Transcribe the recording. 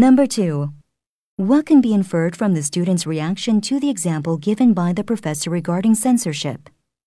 Number 2. What can be inferred from the student's reaction to the example given by the professor regarding censorship?